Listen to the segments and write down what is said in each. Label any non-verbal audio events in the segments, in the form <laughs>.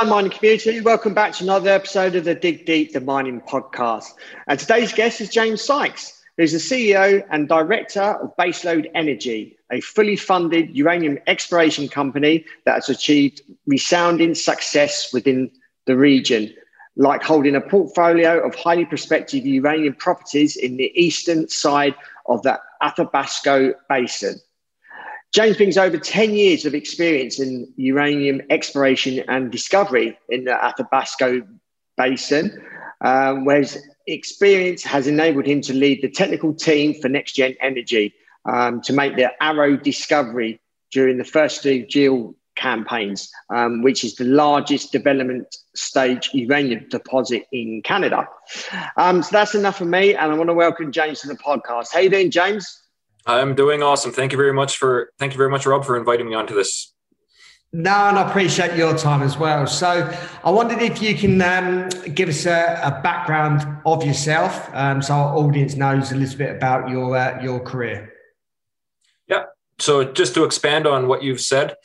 Hi, mining community. Welcome back to another episode of the Dig Deep, the mining podcast. And today's guest is James Sykes, who's the CEO and director of Baseload Energy, a fully funded uranium exploration company that has achieved resounding success within the region, like holding a portfolio of highly prospective uranium properties in the eastern side of the Athabasca Basin. James brings over 10 years of experience in uranium exploration and discovery in the Athabasca Basin, um, where his experience has enabled him to lead the technical team for NexGen Energy um, to make the Arrow discovery during the first two geo campaigns, um, which is the largest development stage uranium deposit in Canada. Um, so that's enough for me, and I want to welcome James to the podcast. How you doing, James? I'm doing awesome. Thank you very much for thank you very much, Rob, for inviting me onto this. No, and I appreciate your time as well. So I wondered if you can um, give us a, a, background of yourself, um, so our audience knows a little bit about your uh, your career. Yeah. So just to expand on what you've said,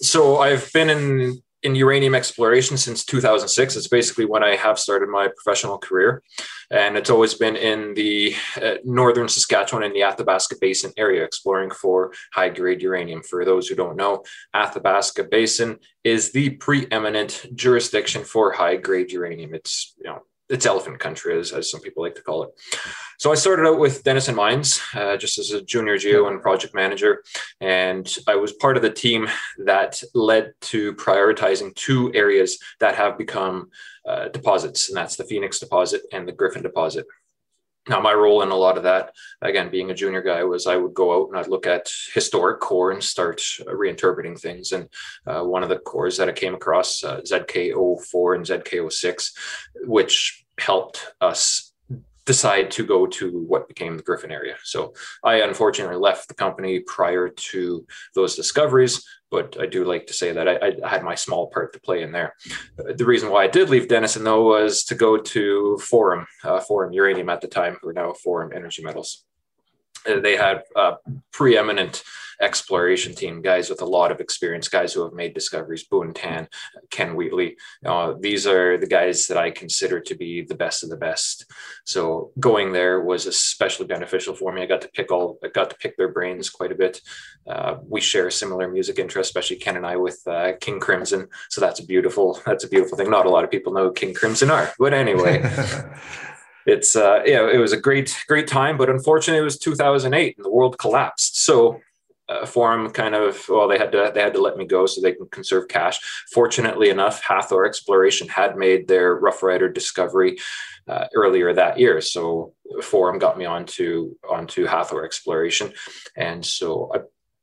so I've been in in uranium exploration since 2006. It's basically when I have started my professional career. And it's always been in the uh, northern Saskatchewan in the Athabasca Basin area, exploring for high grade uranium. For those who don't know, Athabasca Basin is the preeminent jurisdiction for high grade uranium. It's, you know, it's elephant country, as, as some people like to call it. So I started out with Denison Mines uh, just as a junior geo and project manager. And I was part of the team that led to prioritizing two areas that have become uh, deposits, and that's the Phoenix deposit and the Gryphon deposit. Now, my role in a lot of that, again, being a junior guy, was I would go out and I'd look at historic core and start reinterpreting things. And uh, one of the cores that I came across, uh, ZK04 and ZK06, which helped us decide to go to what became the Gryphon area. So I unfortunately left the company prior to those discoveries, but I do like to say that I, I, had my small part to play in there. The reason why I did leave Denison though was to go to Forum, uh, Forum Uranium at the time, who are now Forum Energy Metals. Uh, they had a preeminent exploration team, guys with a lot of experience, guys who have made discoveries, Boone Tan, Ken Wheatley. Uh, these are the guys that I consider to be the best of the best. So going there was especially beneficial for me. I got to pick all, I got to pick their brains quite a bit. Uh, we share similar music interests, especially Ken and I with uh, King Crimson. So that's a beautiful, that's a beautiful thing. Not a lot of people know King Crimson are, but anyway. <laughs> it's uh, yeah, it was a great great time, but unfortunately, it was 2008 and the world collapsed. So uh, Forum kind of well, they had to they had to let me go so they can conserve cash. Fortunately enough, Hathor Exploration had made their Roughrider discovery uh, earlier that year, so Forum got me onto onto Hathor Exploration, and so I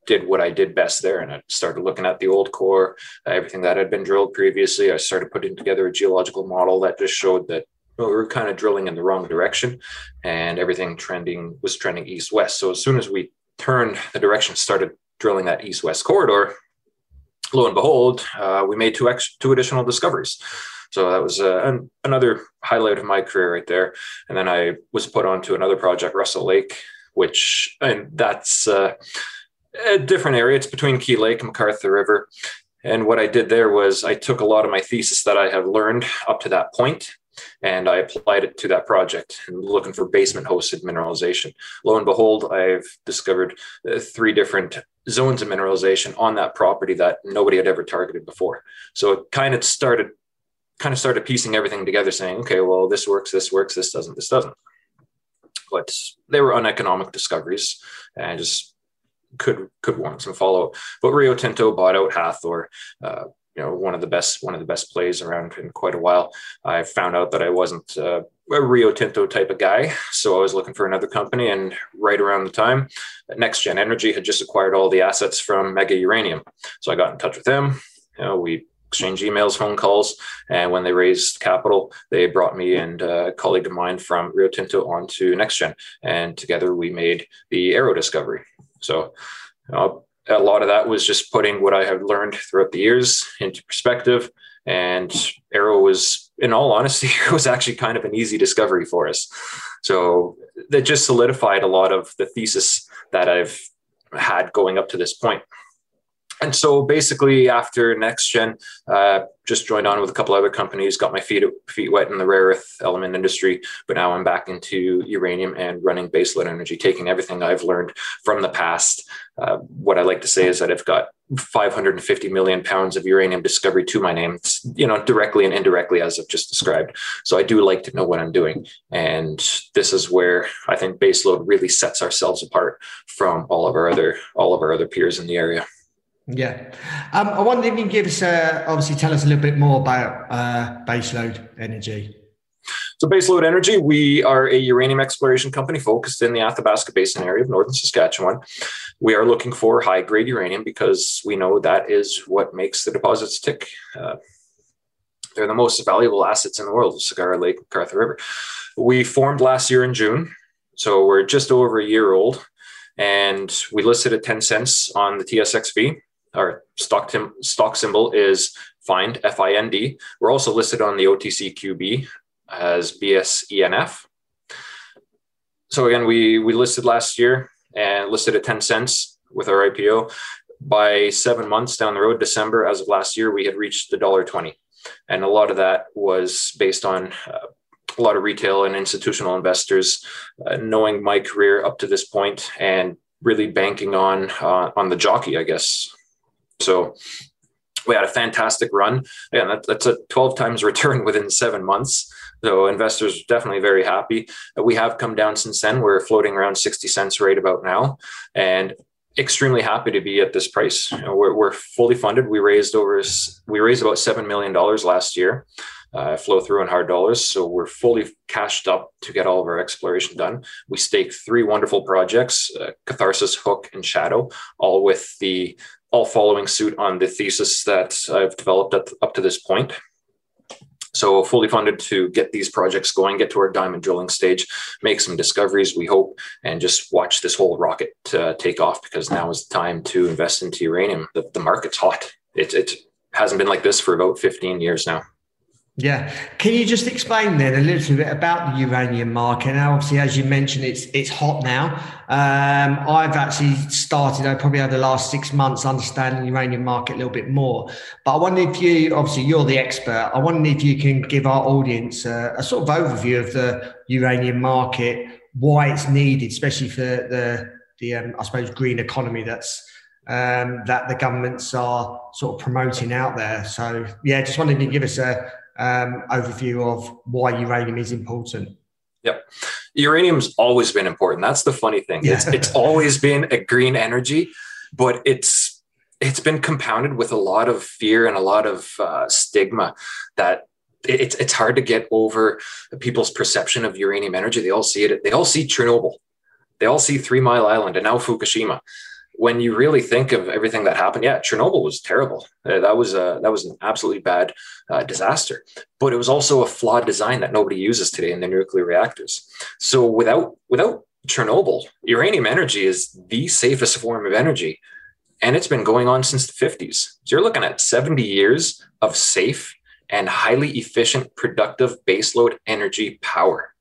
did what I did best there. And I started looking at the old core, uh, everything that had been drilled previously. I started putting together a geological model that just showed that we were kind of drilling in the wrong direction and everything trending was trending east west. So as soon as we turned the direction, started drilling that east west corridor, lo and behold, uh, we made two, ex- two additional discoveries. So that was uh, an, another highlight of my career right there. And then I was put onto another project, Russell Lake, which, and that's uh, a different area. It's between Key Lake and McArthur River. And what I did there was I took a lot of my thesis that I have learned up to that point and I applied it to that project and looking for basement hosted mineralization. Lo and behold, I've discovered uh, three different zones of mineralization on that property that nobody had ever targeted before. So it kind of started kind of started piecing everything together saying, okay, well, this works, this works, this doesn't, this doesn't. But they were uneconomic discoveries and just could could warrant some follow up. But Rio Tinto bought out Hathor. Uh, you know one of the best one of the best plays around in quite a while. I found out that I wasn't uh, a Rio Tinto type of guy, so I was looking for another company. And right around the time, NexGen Energy had just acquired all the assets from Mega Uranium, so I got in touch with them. You know, we exchanged emails, phone calls. And when they raised capital, they brought me and a colleague of mine from Rio Tinto onto NexGen. And together we made the Arrow discovery. So uh, a lot of that was just putting what I had learned throughout the years into perspective. And Arrow was, in all honesty, <laughs> it was actually kind of an easy discovery for us. So that just solidified a lot of the thesis that I've had going up to this point. And so basically, after NexGen, uh, just joined on with a couple other companies, got my feet feet wet in the rare earth element industry, but now I'm back into uranium and running baseload energy, taking everything I've learned from the past. Uh, what I like to say is that I've got 550 million pounds of uranium discovery to my name, you know, directly and indirectly, as I've just described. So I do like to know what I'm doing, and this is where I think baseload really sets ourselves apart from all of our other all of our other peers in the area. Yeah. Um, I wonder if you can give us, uh, obviously, tell us a little bit more about uh, baseload energy. So, Baseload Energy, we are a uranium exploration company focused in the Athabasca Basin area of northern Saskatchewan. We are looking for high grade uranium because we know that is what makes the deposits tick. Uh, they're the most valuable assets in the world, Cigar Lake, McArthur River. We formed last year in June, so we're just over a year old, and we listed at 10 cents on the TSXV our stock, tim- stock symbol is FIND, F-I-N-D. We're also listed on the OTCQB as BSENF. So again, we, we listed last year and listed at 10 cents with our IPO. By seven months down the road, December as of last year, we had reached the dollar 20. And a lot of that was based on uh, a lot of retail and institutional investors uh, knowing my career up to this point and really banking on uh, on the jockey, I guess, so we had a fantastic run. and that, that's a 12 times <laughs> return within seven months. So investors definitely very happy. We have come down since then. We're floating around 60 cents right about now. And extremely happy to be at this price. You know, we're, we're fully funded. We raised over, we raised about $7 million last year. Uh, flow through in hard dollars. So we're fully cashed up to get all of our exploration done. We staked three wonderful projects, uh, Catharsis, Hook, and Shadow, all with the all following suit on the thesis that I've developed at, up to this point. So fully funded to get these projects going, get to our diamond drilling stage, make some discoveries, we hope, and just watch this whole rocket uh, take off because now is the time to invest into uranium. The, the market's hot. It, it hasn't been like this for about 15 years now. Yeah. Can you just explain then a little bit about the uranium market? Now, obviously, as you mentioned, it's it's hot now. Um, I've actually started, I probably over the last six months, understanding the uranium market a little bit more. But I wonder if you, obviously, you're the expert. I wonder if you can give our audience a, a sort of overview of the uranium market, why it's needed, especially for the the um, I suppose green economy that's um, that the governments are sort of promoting out there. So yeah, just wondering if you give us a um, overview of why uranium is important. Yep. Uranium's always been important. That's the funny thing. Yeah. It's, it's always been a green energy, but it's it's been compounded with a lot of fear and a lot of uh, stigma that it's it's hard to get over people's perception of uranium energy. They all see it. They all see Chernobyl. They all see Three Mile Island and now Fukushima when you really think of everything that happened, yeah, Chernobyl was terrible. Uh, that was a that was an absolutely bad uh, disaster. But it was also a flawed design that nobody uses today in their nuclear reactors. So without without Chernobyl, uranium energy is the safest form of energy, and it's been going on since the 50s. So you're looking at 70 years of safe and highly efficient, productive baseload energy power.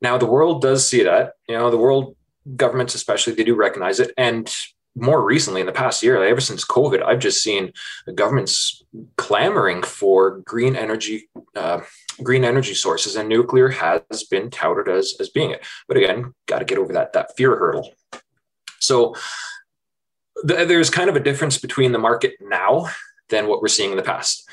Now the world does see that. You know, the world governments especially they do recognize it. And more recently in the past year ever since covid i've just seen governments clamoring for green energy uh, green energy sources and nuclear has been touted as as being it. But again got to get over that that fear hurdle. So th- there's kind of a difference between the market now than what we're seeing in the past.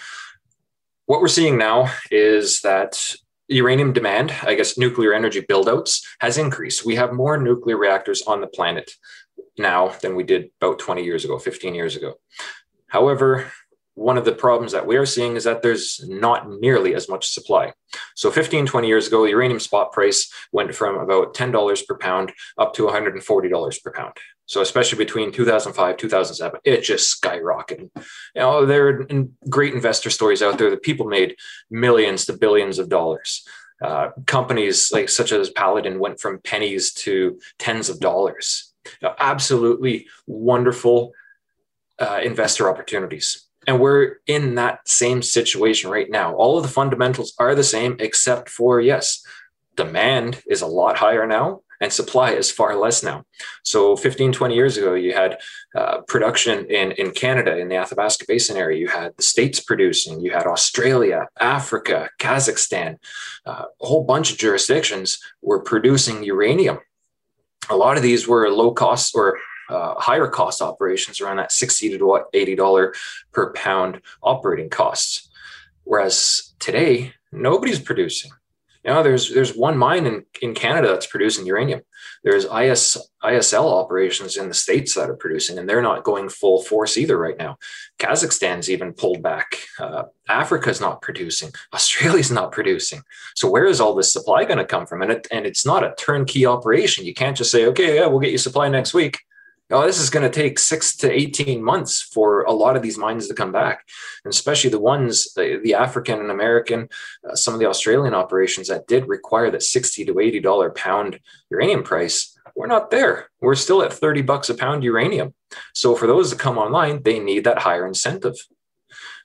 What we're seeing now is that uranium demand, I guess nuclear energy buildouts, has increased. We have more nuclear reactors on the planet now than we did about 20 years ago, 15 years ago. However, one of the problems that we are seeing is that there's not nearly as much supply. So 15, 20 years ago, uranium spot price went from about $10 per pound up to $140 per pound. So especially between 2005, 2007, it just skyrocketed. You know, there are great investor stories out there that people made millions to billions of dollars. Uh, companies like such as Paladin went from pennies to tens of dollars. Know, absolutely wonderful uh, investor opportunities. And we're in that same situation right now. All of the fundamentals are the same, except for yes, demand is a lot higher now and supply is far less now. So 15, 20 years ago, you had uh, production in, in Canada, in the Athabasca Basin area. You had the States producing, you had Australia, Africa, Kazakhstan, uh, a whole bunch of jurisdictions were producing uranium. A lot of these were low cost or uh, higher cost operations around that 60 to 80 dollar per pound operating costs. Whereas today nobody's producing. You know there's there's one mine in, in canada that's producing uranium. There's IS, isl operations in the states that are producing and they're not going full force either right now. Kazakhstan's even pulled back. Uh, africa's not producing. <laughs> Australia's not producing. So where is all this supply going to come from? And, it, and it's not a turnkey operation. You can't just say okay yeah we'll get you supply next week oh, this is going to take six to 18 months for a lot of these mines to come back. And especially the ones, the, the African and American, uh, some of the Australian operations that did require that 60 to $80 pound uranium price, we're not there. We're still at 30 bucks a pound uranium. So for those to come online, they need that higher incentive.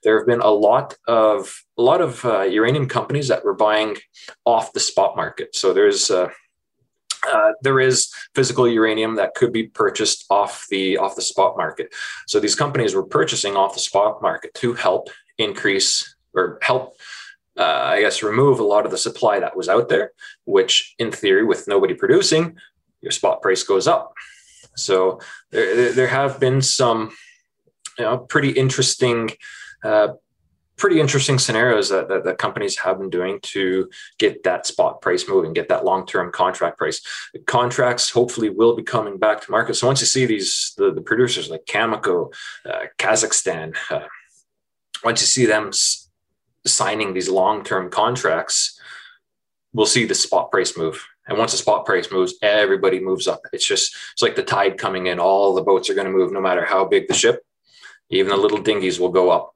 There have been a lot of a lot of uh, uranium companies that were buying off the spot market. So there's uh, uh, there is physical uranium that could be purchased off the off the spot market. So these companies were purchasing off the spot market to help increase or help, uh, I guess, remove a lot of the supply that was out there. Which, in theory, with nobody producing, your spot price goes up. So there, there have been some, you know, pretty interesting uh, pretty interesting scenarios that, that, that, companies have been doing to get that spot price moving, get that long-term contract price. Contracts hopefully will be coming back to market. So once you see these, the, the producers like Cameco, uh, Kazakhstan, uh, once you see them s- signing these long-term contracts, we'll see the spot price move. And once the spot price moves, everybody moves up. It's just, it's like the tide coming in. All the boats are going to move no matter how big the ship. Even the little dinghies will go up.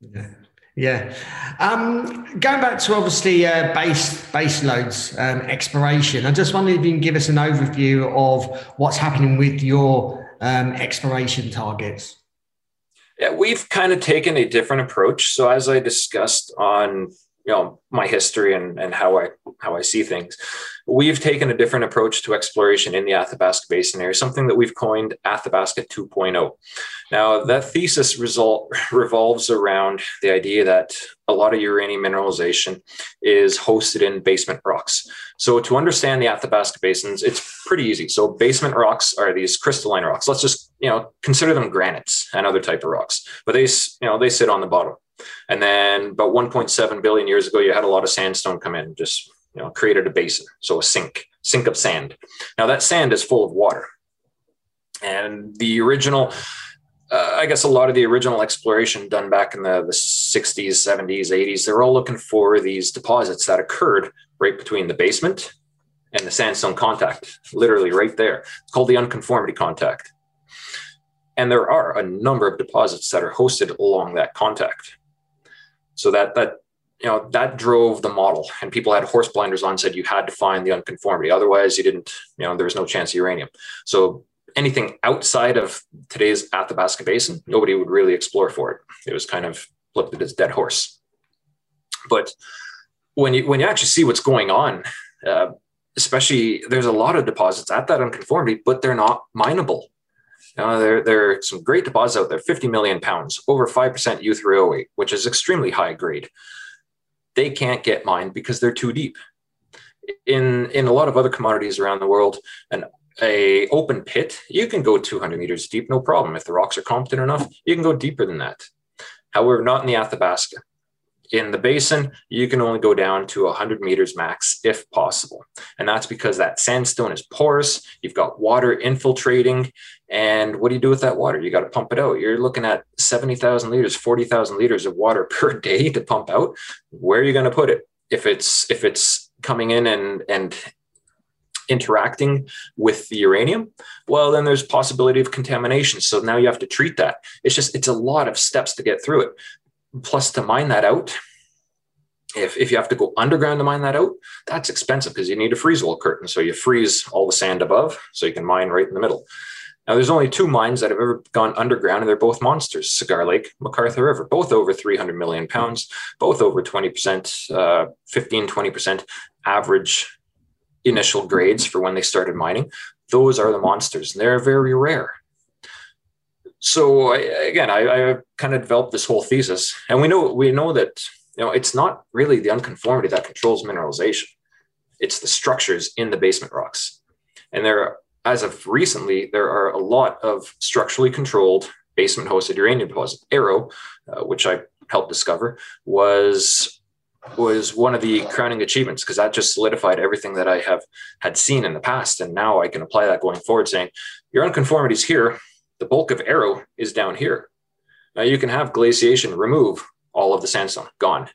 Yeah. Yeah. Um, going back to obviously uh, base base loads um, exploration, I just wondered if you can give us an overview of what's happening with your um, exploration targets. Yeah, we've kind of taken a different approach. So as I discussed on you know my history and, and how I how I see things. We've taken a different approach to exploration in the Athabasca Basin area, something that we've coined Athabasca 2.0. Now that thesis result <laughs> revolves around the idea that a lot of uranium mineralization is hosted in basement rocks. So to understand the Athabasca basins, it's pretty easy. So basement rocks are these crystalline rocks. Let's just you know consider them granites and other type of rocks, but they you know they sit on the bottom. And then about 1.7 billion years ago, you had a lot of sandstone come in, and just you know, created a basin, so a sink, sink of sand. Now that sand is full of water, and the original, uh, I guess, a lot of the original exploration done back in the, the 60s, 70s, 80s, they're all looking for these deposits that occurred right between the basement and the sandstone contact, literally right there. It's called the unconformity contact. And there are a number of deposits that are hosted along that contact. So that that you know that drove the model, and people had horse blinders on, said you had to find the unconformity, otherwise you didn't. You know there was no chance of uranium. So anything outside of today's Athabasca Basin, nobody would really explore for it. It was kind of looked at as dead horse. But when you when you actually see what's going on, uh, especially there's a lot of deposits at that unconformity, but they're not mineable. Uh, there, there are some great deposits out there 50 million pounds, over 5% U3O8, which is extremely high grade. They can't get mined because they're too deep. In, in a lot of other commodities around the world, an a open pit, you can go 200 meters deep, no problem. If the rocks are competent enough, you can go deeper than that. However, not in the Athabasca. In the basin, you can only go down to 100 meters max if possible. And that's because that sandstone is porous, you've got water infiltrating. And what do you do with that water? You got to pump it out. You're looking at 70,000 liters, 40,000 liters of water <laughs> per day to pump out. Where are you going to put it? If it's if it's coming in and and interacting with the uranium, well, then there's possibility of contamination. So now you have to treat that. It's just, it's a lot of steps to get through it plus to mine that out. If, if you have to go underground to mine that out that's expensive because you need a freeze wall curtain. So you freeze all the sand above so you can mine right in the middle. Now there's only two mines that have ever gone underground and they're both monsters cigar lake McArthur river both over 300 million pounds both over 20% uh, 15 20% average initial grades for when they started mining. Those are the monsters and they're very rare so I, again, I, I kind of developed this whole thesis, and we know we know that you know it's not really the unconformity that controls mineralization; it's the structures in the basement rocks. And there, as of recently, there are a lot of structurally controlled basement-hosted uranium deposits. Arrow, uh, which I helped discover, was was one of the crowning achievements because that just solidified everything that I have had seen in the past, and now I can apply that going forward, saying your unconformities here the bulk of Arrow is down here. Now you can have glaciation remove all of the sandstone, gone.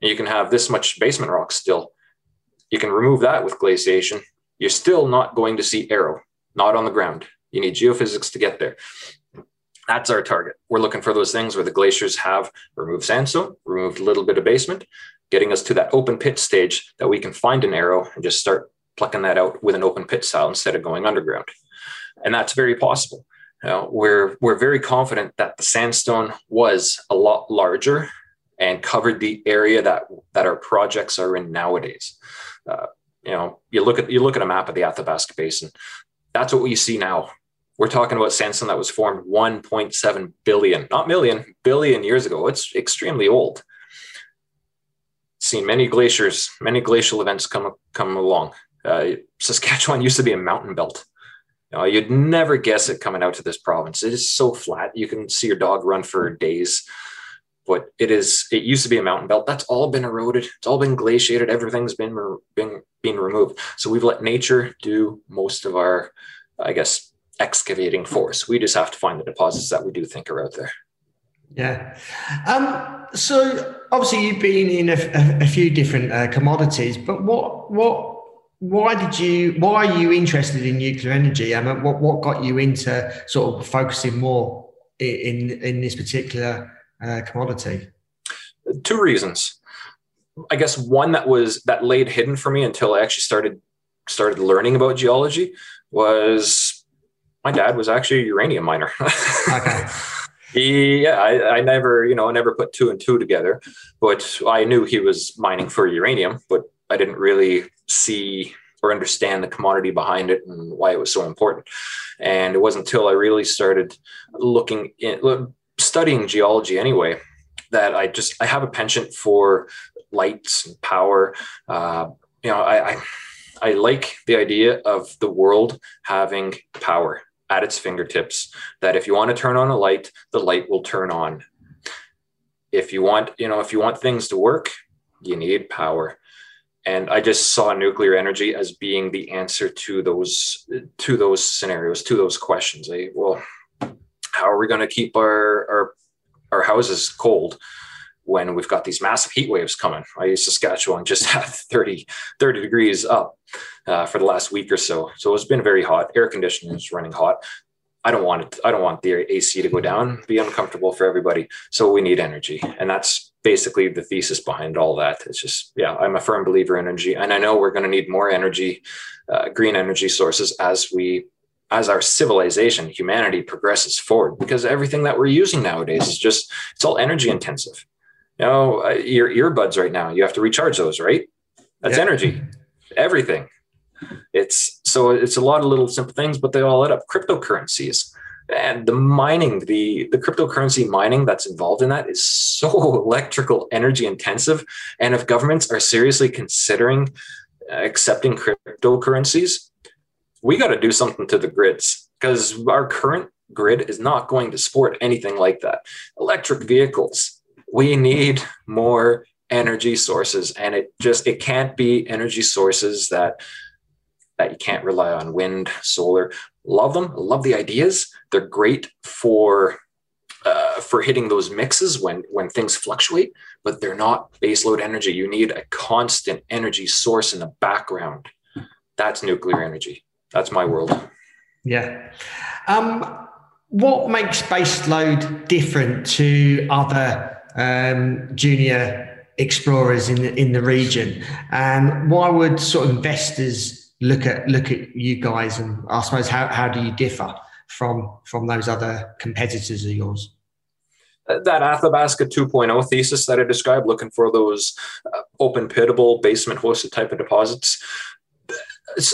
And you can have this much basement rock still. You can remove that with glaciation. You're still not going to see Arrow, not on the ground. You need geophysics to get there. That's our target. We're looking for those things where the glaciers have removed sandstone, removed a little bit of basement, getting us to that open pit stage that we can find an arrow and just start plucking that out with an open pit style instead of going underground. And that's very possible. Uh, we're we're very confident that the sandstone was a lot larger and covered the area that that our projects are in nowadays. Uh, you know, you look at you look at a map of the Athabasca Basin. That's what we see now. We're talking about sandstone that was formed 1.7 billion, not million, billion years ago. It's extremely old. Seen many glaciers, many glacial events come come along. Uh, Saskatchewan <laughs> used to be a mountain belt you know, you'd never guess it coming out to this province. It is so flat. You can see your dog run for days. But it is. It used to be a mountain belt. That's all been eroded. It's all been glaciated. Everything's been been being removed. So we've let nature do most of our, I guess, excavating for us. We just have to find the deposits that we do think are out there. Yeah. Um, so obviously you've been in a, a few different uh, commodities, but what what why did you why are you interested in nuclear energy I mean, what what got you into sort of focusing more in in this particular uh, commodity? Two reasons. I guess one that was that laid hidden for me until i actually started started learning about geology was my dad was actually a uranium miner. <laughs> Okay. He yeah I, I never you know I never put two and two together but i knew he was mining for uranium but I didn't really see or understand the commodity behind it and why it was so important. And it wasn't until I really started looking in, studying geology anyway, that I just I have a penchant for lights and power. Uh, you know, I, I I like the idea of the world having power at its fingertips. That if you want to turn on a light, the light will turn on. If you want, you know, if you want things to work, you need power and i just saw nuclear energy as being the answer to those to those scenarios to those questions like well how are we going to keep our our our houses cold when we've got these massive heat waves coming i used saskatchewan just <laughs> had 30 30 degrees up uh, for the last week or so so it's been very hot air conditioning is running hot I don't want it. I don't want the AC to go down, be uncomfortable for everybody. So we need energy, and that's basically the thesis behind all that. It's just, yeah, I'm a firm believer in energy, and I know we're going to need more energy, uh, green energy sources as we, as our civilization, humanity progresses forward. Because everything that we're using nowadays is just, it's all energy intensive. You know, uh, your earbuds right now, you have to recharge those, right? That's yeah. energy. Everything it's so it's a lot of little simple things, but they all add up. Cryptocurrencies and the mining, the the cryptocurrency mining that's involved in that is so <laughs> electrical energy intensive. And if governments are seriously considering uh, accepting cryptocurrencies, we got to do something to the grids because our current grid is not going to support anything like that. Electric vehicles, we need more energy sources and it just it can't be energy sources that that you can't rely on wind solar. Love them. Love the ideas. They're great for uh, for hitting those mixes when when things fluctuate but they're not baseload energy. You need a constant energy source in the background. That's nuclear energy. That's my world. Yeah. Um, what makes baseload different to other um, junior explorers in the, in the region. And why would sort of investors look at look at you guys? And I suppose how, how do you differ from from those other competitors of yours? That Athabasca 2.0 thesis that I described, looking for those uh, open pitable basement hosted type of deposits.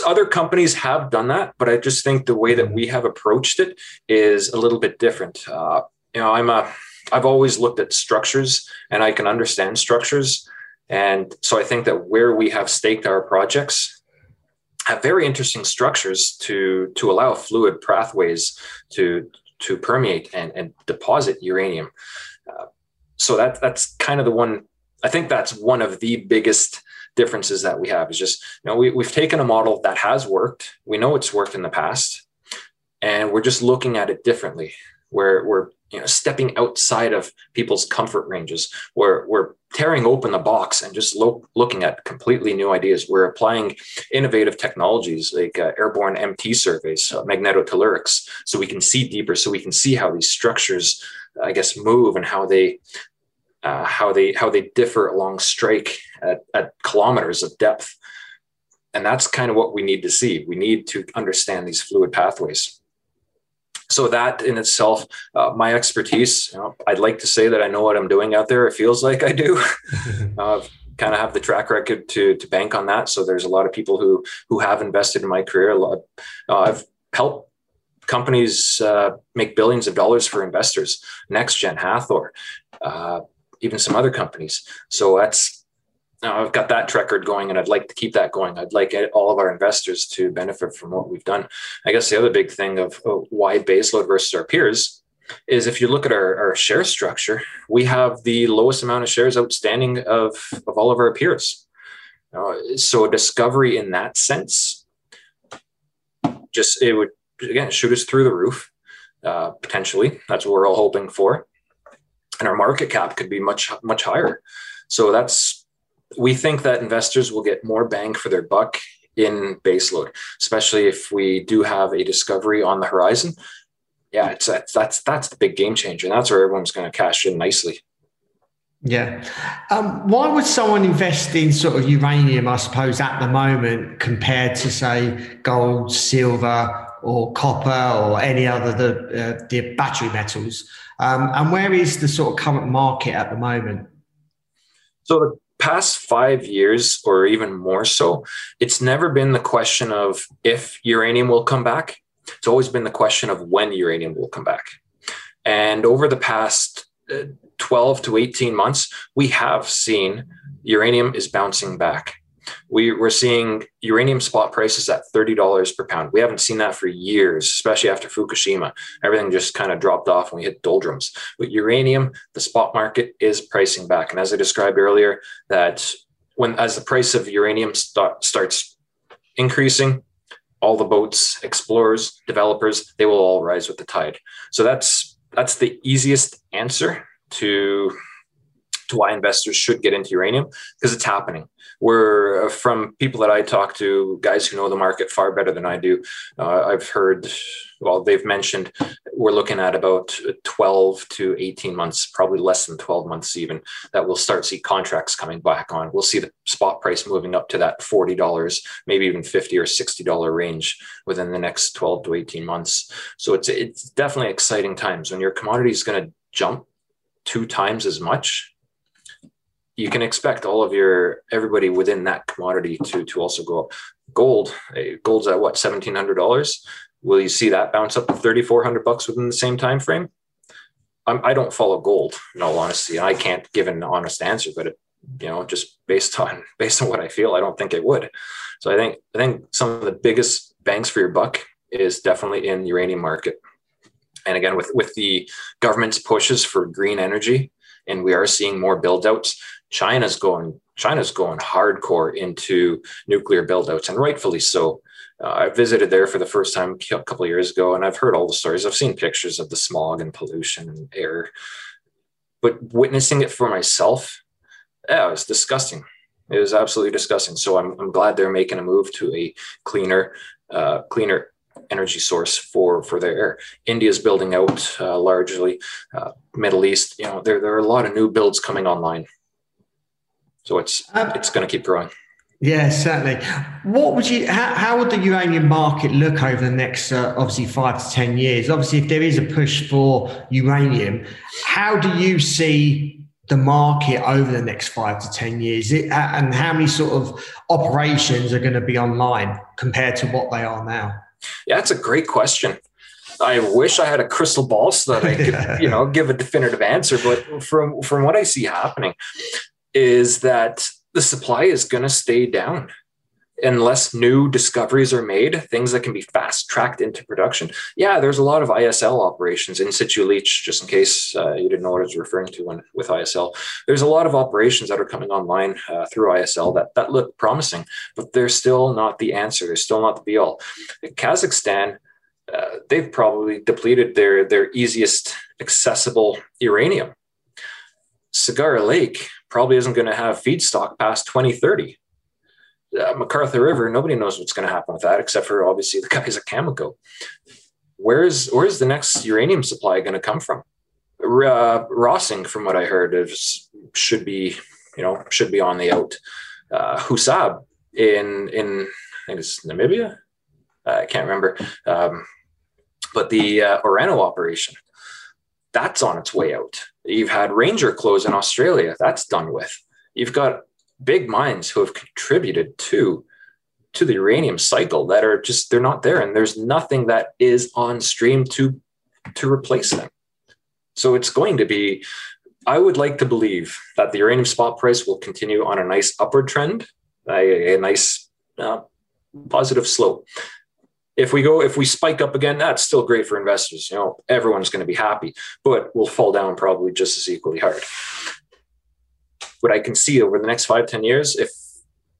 Other companies have done that, but I just think the way that we have approached it is a little bit different. Uh, you know, I'm a I've always looked at structures and I can understand structures. And so I think that where we have staked our projects have very interesting structures to, to allow fluid pathways to, to permeate and, and deposit uranium. Uh, so that, that's kind of the one, I think that's one of the biggest differences that we have is just, you know, we, we've taken a model that has worked. We know it's worked in the past and we're just looking at it differently where we're you know stepping outside of people's comfort ranges we're, we're tearing open the box and just lo- looking at completely new ideas. We're applying innovative technologies like uh, airborne mt surveys uh, magnetotellurics so we can see deeper so we can see how these structures i guess move and how they uh, how they how they differ along strike at, at kilometers of depth. And that's kind of what we need to see. We need to understand these fluid pathways so that in itself uh, my expertise you know, i'd like to say that i know what i'm doing out there. It feels like i do. <laughs> <laughs> Uh, kind of have the track record to to bank on that. So there's a lot of people who who have invested in my career. A lot uh, i've helped companies uh, make billions of dollars for investors nextgen hathor uh, even some other companies. So that's now I've got that record going and I'd like to keep that going. I'd like all of our investors to benefit from what we've done. I guess the other big thing of why baseload versus our peers is if you look at our, our share structure, we have the lowest amount of shares outstanding of, of all of our peers. Uh, so discovery in that sense, just it would again shoot us through the roof uh, potentially. That's what we're all hoping for, and our market cap could be much much higher. So that's we think that investors will get more bang for their buck in baseload, especially if we do have a discovery on the horizon. Yeah, it's that's that's, that's the big game changer, and that's where everyone's going to cash in nicely. Yeah. Um, why would someone invest in sort of uranium, I suppose, at the moment compared to, say, gold, silver, or copper, or any other the, uh, the battery metals? Um, and where is the sort of current market at the moment? So the past five years, or even more so, it's never been the question of if uranium will come back. It's always been the question of when uranium will come back. And over the past uh, 12 to 18 months, we have seen uranium is bouncing back we, we're seeing uranium spot prices at $30 per pound. We haven't seen that for years, especially after Fukushima. Everything just kind of dropped off when we hit doldrums. But uranium, the spot market is pricing back. And as I described earlier, that when as the price of uranium start, starts increasing, all the boats, explorers, developers, they will all rise with the tide. So that's that's the easiest answer to to why investors should get into uranium because it's happening We're from people that I talk to, guys who know the market far better than I do. Uh, I've heard, well, they've mentioned we're looking at about 12 to 18 months, probably less than 12 months even, that we'll start see contracts coming back on. We'll see the spot price moving up to that $40, maybe even 50 or $60 range within the next 12 to 18 months. So it's it's definitely exciting times when your commodity is going to jump two times as much you can expect all of your everybody within that commodity to to also go up. Gold, gold's at what seventeen hundred dollars. Will you see that bounce up to thirty four hundred bucks within the same time frame? I'm, I do not follow gold, in all honesty, I can't give an honest answer. But it, you know, just based on <laughs> based on what I feel, I don't think it would. So I think I think some of the biggest bangs for your buck is definitely in the uranium market. And again, with with the government's pushes for green energy, and we are seeing more build outs. China's going China's going hardcore into nuclear build outs, and rightfully so. Uh, I visited there for the first time a couple of years ago, and I've heard all the stories. I've seen pictures of the smog and pollution and air, but witnessing it for myself, yeah, it was disgusting. It was absolutely disgusting. So I'm, I'm glad they're making a move to a cleaner, uh, cleaner energy source for for their air. India's building out uh, largely. Uh, Middle East, you know, there there are a lot of new builds coming online. So it's um, it's going to keep growing. Yeah, certainly. What would you? How, how would the uranium market look over the next, uh, obviously, five to ten years? Obviously, if there is a push for uranium, how do you see the market over the next five to 10 years it, and how many sort of operations are going to be online compared to what they are now yeah that's a great question. I wish i had a crystal ball so that i could <laughs> you know give a definitive answer but from from what i see happening is that the supply is going to stay down unless new discoveries are made, things that can be fast tracked into production. Yeah, there's a lot of ISL operations in situ leach, just in case uh, you didn't know what I was referring to when, with ISL. There's a lot of operations that are coming online uh, through ISL that, that look promising, but they're still not the answer. They're still not the be all. Kazakhstan, uh, they've probably depleted their, their easiest accessible uranium. Cigar Lake probably isn't going to have feedstock past 2030 McArthur River, nobody knows what's going to happen with that, except for obviously the guys at Cameco. Where's where's the next uranium supply going to come from? Uh, Rossing, from what I heard, is, should be you know should be on the out. Uh, Husab in in I think it's Namibia. Uh, I can't remember, um, but the uh, Orano operation that's on its way out. You've had Ranger close in Australia. That's done with. You've got big minds who have contributed to to the uranium cycle that are just they're not there. And there's nothing that is on stream to to replace them. So it's going to be i would like to believe that the uranium spot price will continue on a nice upward trend a, a nice uh, positive slope. If we go if we spike up again that's still great for investors. You know everyone's going to be happy but we'll fall down probably just as equally hard what I can see over the next five ten years, if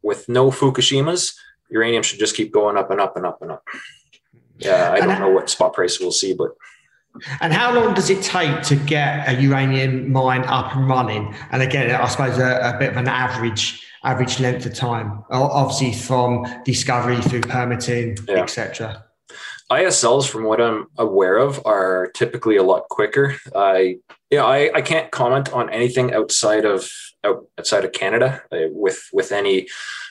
with no Fukushimas, uranium should just keep going up and up and up and up. Yeah, I don't know what spot price we'll see, but. And how long does it take to get a uranium mine up and running? And again, I suppose a, a bit of an average average length of time, obviously from discovery through permitting, yeah. etc. ISLs, from what I'm aware of, are typically a lot quicker. I, yeah, I, I can't comment on anything outside of outside of Canada uh, with with any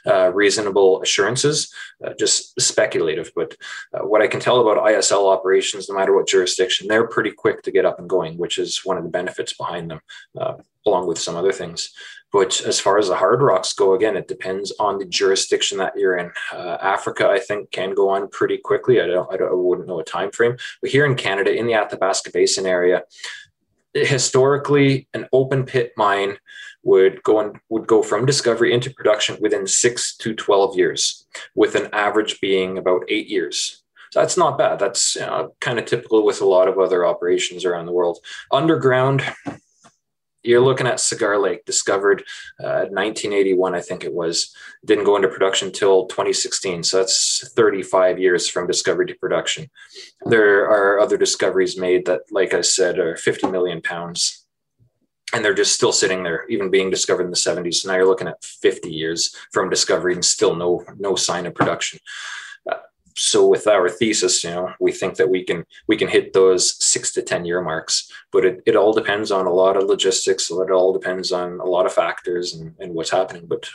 uh, reasonable assurances, uh, just speculative. But uh, what I can tell about ISL operations, no matter what jurisdiction, they're pretty quick to get up and going, which is one of the benefits behind them, uh, along with some other things. But as far as the hard rocks go, again, it depends on the jurisdiction that you're in. Uh, Africa, I think, can go on pretty quickly. I don't, I don't, I wouldn't know a time frame. But here in Canada, in the Athabasca Basin area, historically, an open pit mine would go and would go from discovery into production within six to 12 years, with an average being about eight years. So that's not bad. That's you know, kind of typical with a lot of other operations around the world. Underground, you're looking at Cigar Lake, discovered uh, 1981, I think it was. Didn't go into production until 2016. So that's 35 years from discovery to production. There are other discoveries made that, like I said, are 50 million pounds. And they're just still sitting there, even being discovered in the 70s. So now you're looking at 50 years from discovery and still no no sign of production so with our thesis you know we think that we can we can hit those six to ten year marks but it, it all depends on a lot of logistics it all depends on a lot of factors and, and what's happening but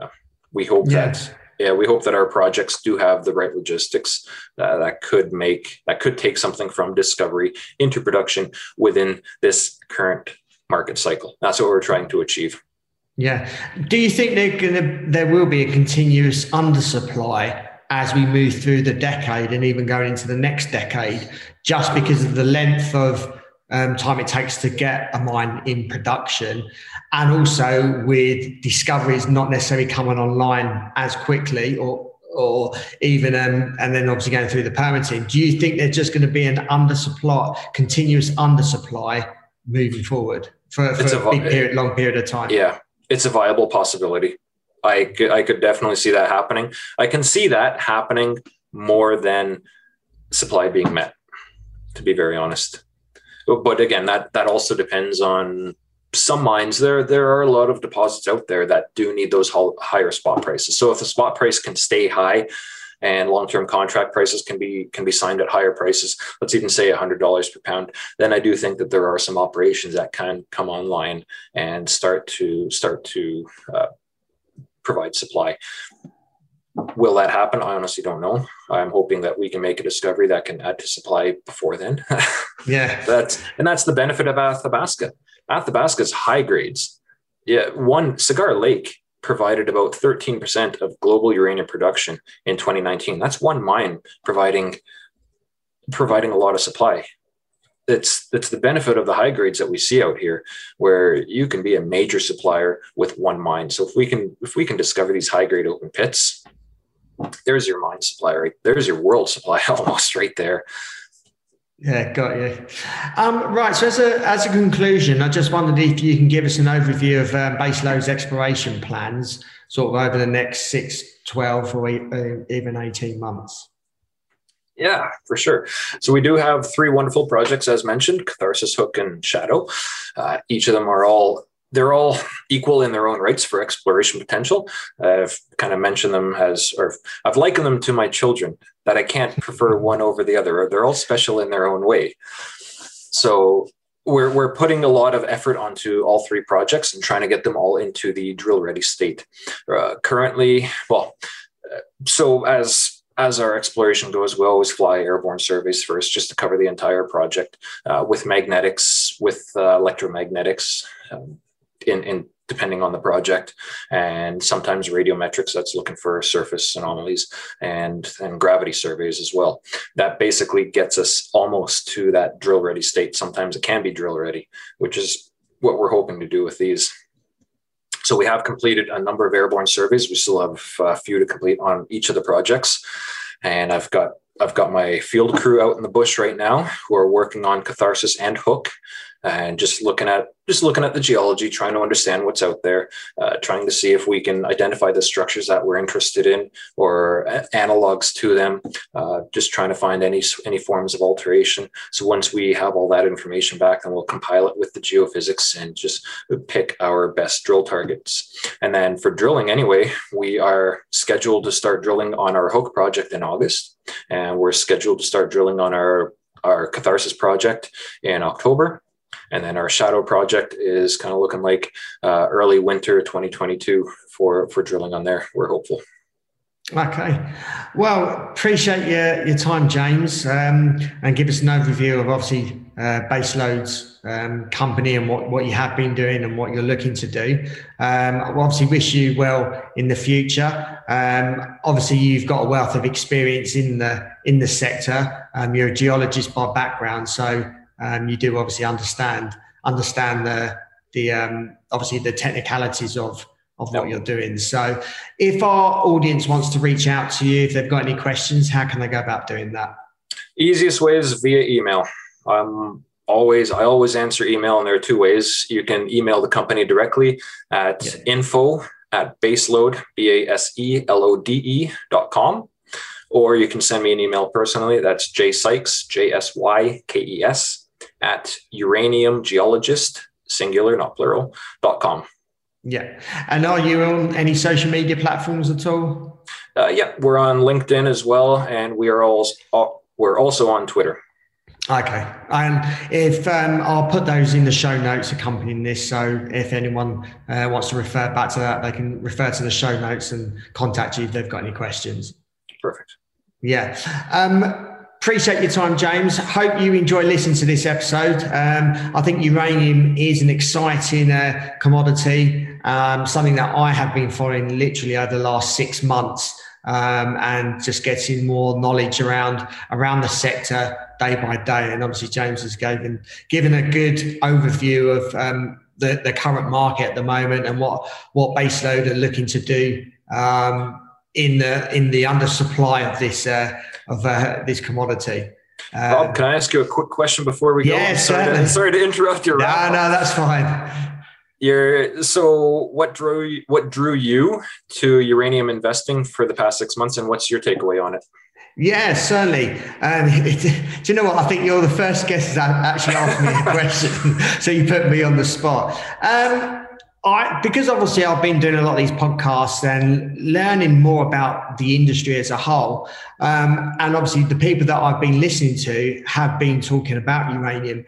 uh, we hope yes. that yeah we hope that our projects do have the right logistics uh, that could make that could take something from discovery into production within this current market cycle. That's what we're trying to achieve. Yeah. Do you think they're gonna there will be a continuous undersupply as we move through the decade and even going into the next decade, just because of the length of um, time it takes to get a mine in production, and also with discoveries not necessarily coming online as quickly or or even um, and then obviously going through the permitting. Do you think there's just going to be an undersupply, continuous undersupply moving forward for, for a, a big period, long period of time. Yeah, it's a viable possibility. I could, I could definitely see that happening. I can see that happening more than supply being met, to be very honest. But again, that that also depends on some mines. There there are a lot of deposits out there that do need those higher spot prices. So if the spot price can stay high and long-term contract prices can be can be signed at higher prices let's even say $100 per pound then i do think that there are some operations that can come online and start to start to uh, provide supply. Will that happen? I honestly don't know. I'm hoping that we can make a discovery that can add to supply before then. <laughs> Yeah. That's and that's the benefit of athabasca. Athabasca's high grades. Yeah one cigar lake provided about 13% of global uranium production in 2019. That's one mine providing providing a lot of supply. It's it's the benefit of the high grades that we see out here, where you can be a major supplier with one mine. So if we can if we can discover these high grade open pits, there's your mine supply right there's your world supply <laughs> almost right there yeah, got you. Um, right. So, as a as a conclusion, I just wondered if you can give us an overview of um, Baselode's exploration plans, sort of over the next six, 12, or uh, even eighteen months. Yeah, for sure. So we do have three wonderful projects, as mentioned: Catharsis, Hook, and Shadow. Uh, each of them are all they're all equal in their own rights for exploration potential. I've kind of mentioned them as, or I've likened them to my children that I can't prefer <laughs> one over the other. They're all special in their own way. So we're, we're putting a lot of effort onto all three projects and trying to get them all into the drill ready state. Uh, currently, well, uh, so as as our exploration goes, we always fly airborne surveys first just to cover the entire project uh, with magnetics, with uh, electromagnetics, um, in, in depending on the project. And sometimes radiometrics that's looking for surface anomalies and and gravity surveys as well. That basically gets us almost to that drill ready state. Sometimes it can be drill ready which is what we're hoping to do with these so we have completed a number of airborne surveys. We still have a few to complete on each of the projects. And i've got I've got my field crew out in the bush right now who are working on catharsis and hook and just looking at just looking at the geology, trying to understand what's out there, uh, trying to see if we can identify the structures that we're interested in or analogs to them. Uh, just trying to find any any forms of alteration. So once we have all that information back, then we'll compile it with the geophysics and just pick our best drill targets. And then for drilling, anyway, we are scheduled to start drilling on our Hook project in August, and we're scheduled to start drilling on our our Catharsis project in October and then our shadow project is kind of looking like uh, early winter 2022 for, for drilling on there. We're hopeful. Okay. Well, appreciate your, your time, James, um, and give us an overview of obviously uh, Baselode's um, company and what, what you have been doing and what you're looking to do. Um, I obviously wish you well in the future. Um, obviously, you've got a wealth of experience in the in the sector. Um, you're a geologist by background, so um, you do obviously understand understand the the um, obviously the technicalities of of what you're doing. So, if our audience wants to reach out to you, if they've got any questions, how can they go about doing that? Easiest way is via email. Um, always, I always answer email, and there are two ways. You can email the company directly at yeah. info at baselode, B A S E L O D E dot com or you can send me an email personally. That's J Sykes, J S Y K E S, at uraniumgeologist, singular, not plural, dot com. Yeah. And are you on any social media platforms at all? Uh, yeah, we're on LinkedIn as well, and we are also we're also on Twitter. Okay, and if um, I'll put those in the show notes accompanying this, so if anyone uh, wants to refer back to that, they can refer to the show notes and contact you if they've got any questions. Perfect. Yeah. Um, Appreciate your time, James. Hope you enjoy listening to this episode. Um, I think uranium is an exciting uh, commodity, um, something that I have been following literally over the last six months. Um, and just getting more knowledge around around the sector day by day. And obviously, James has given given a good overview of um, the, the current market at the moment and what what Baselode are looking to do um, in the in the undersupply of this uh, of uh, this commodity. Uh, Rob, can I ask you a quick question before we yeah, go? Sorry to, sorry to interrupt your. No, no, that's fine. You're, so what drew what drew you to uranium investing for the past six months, and what's your takeaway on it? Yeah, certainly. Um, <laughs> do you know what? I think you're the first guest that actually asked me a <laughs> question, <laughs> so you put me on the spot. Um, I, because obviously I've been doing a lot of these podcasts and learning more about the industry as a whole, um, and obviously the people that I've been listening to have been talking about uranium.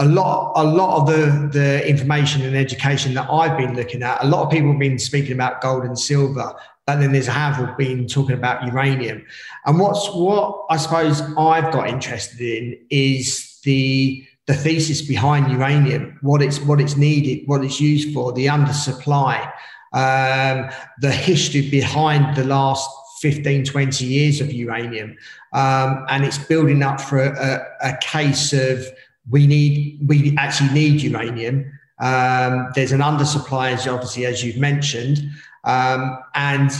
A lot, a lot of the the information and education that I've been looking at, a lot of people have been speaking about gold and silver, but then there's a handful been talking about uranium. And what's what I suppose I've got interested in is the the thesis behind uranium, what it's what it's needed, what it's used for, the undersupply, um, the history behind the last 15, 20 years of uranium. Um, and it's building up for a, a, case of we need we actually need uranium. Um, there's an undersupply, as obviously as you've mentioned, um, and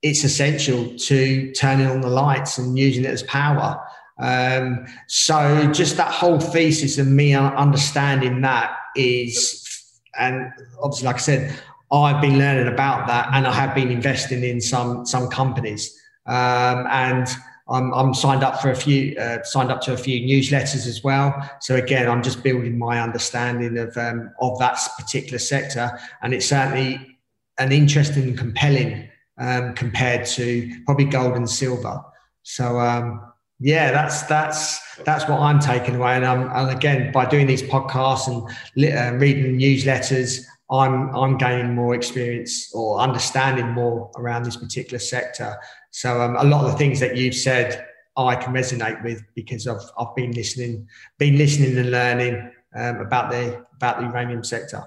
it's essential to turning on the lights and using it as power. Um, so just that whole thesis and me understanding that is, and obviously, like I said, I've been learning about that, and I have been investing in some some companies, um, and I'm, I'm, signed up for a few, uh, signed up to a few newsletters as well. So again, I'm just building my understanding of um, of that particular sector, and it's certainly an interesting and compelling um, compared to probably gold and silver. So um, yeah, that's that's that's what I'm taking away. And, I'm, and again, by doing these podcasts and uh, reading newsletters, I'm I'm gaining more experience or understanding more around this particular sector. So um, a lot of the things that you've said, I can resonate with because I've I've been listening, been listening and learning um, about the about the uranium sector.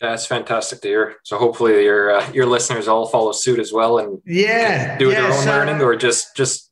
That's fantastic to hear. So hopefully your uh, your listeners all follow suit as well and yeah, do yeah, their own so, learning or just just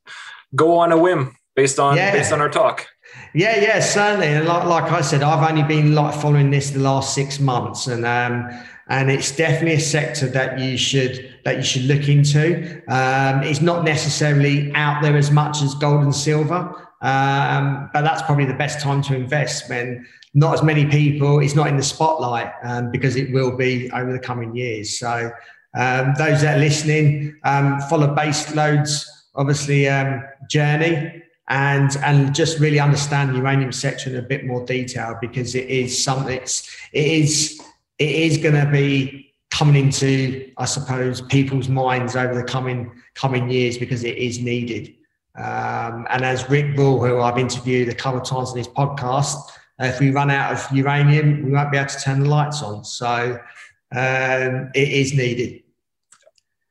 go on a whim based on yeah. based on our talk. Yeah, yeah, certainly. And like, like I said, I've only been like following this the last six months, and um, and it's definitely a sector that you should that you should look into. Um, it's not necessarily out there as much as gold and silver, um, but that's probably the best time to invest when not as many people. It's not in the spotlight um, because it will be over the coming years. So um, those that are listening, um, follow Baselode's obviously um, journey and and just really understand the uranium sector in a bit more detail because it is something it is it is going to be coming into I suppose people's minds over the coming coming years because it is needed. Um, and as Rick Rule, who I've interviewed a couple of times on his podcast, uh, if we run out of uranium, we won't be able to turn the lights on. So um, it is needed.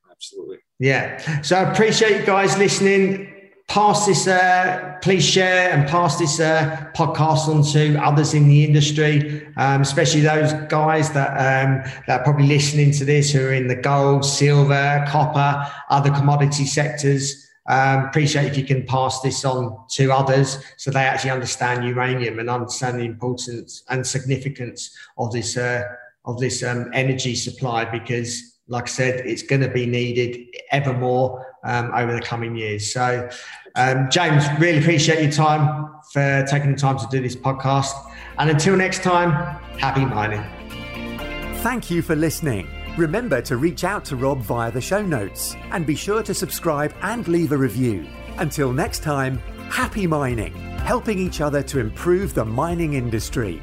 Absolutely. Yeah. So I appreciate you guys listening pass this, uh, please share and pass this uh, podcast on to others in the industry, um, especially those guys that, um, that are probably listening to this who are in the gold, silver, copper, other commodity sectors. Um, appreciate if you can pass this on to others so they actually understand uranium and understand the importance and significance of this uh, of this um, energy supply because like I said, it's going to be needed ever more um, over the coming years. So um, James, really appreciate your time for taking the time to do this podcast. And until next time, happy mining. Thank you for listening. Remember to reach out to Rob via the show notes and be sure to subscribe and leave a review. Until next time, happy mining, helping each other to improve the mining industry.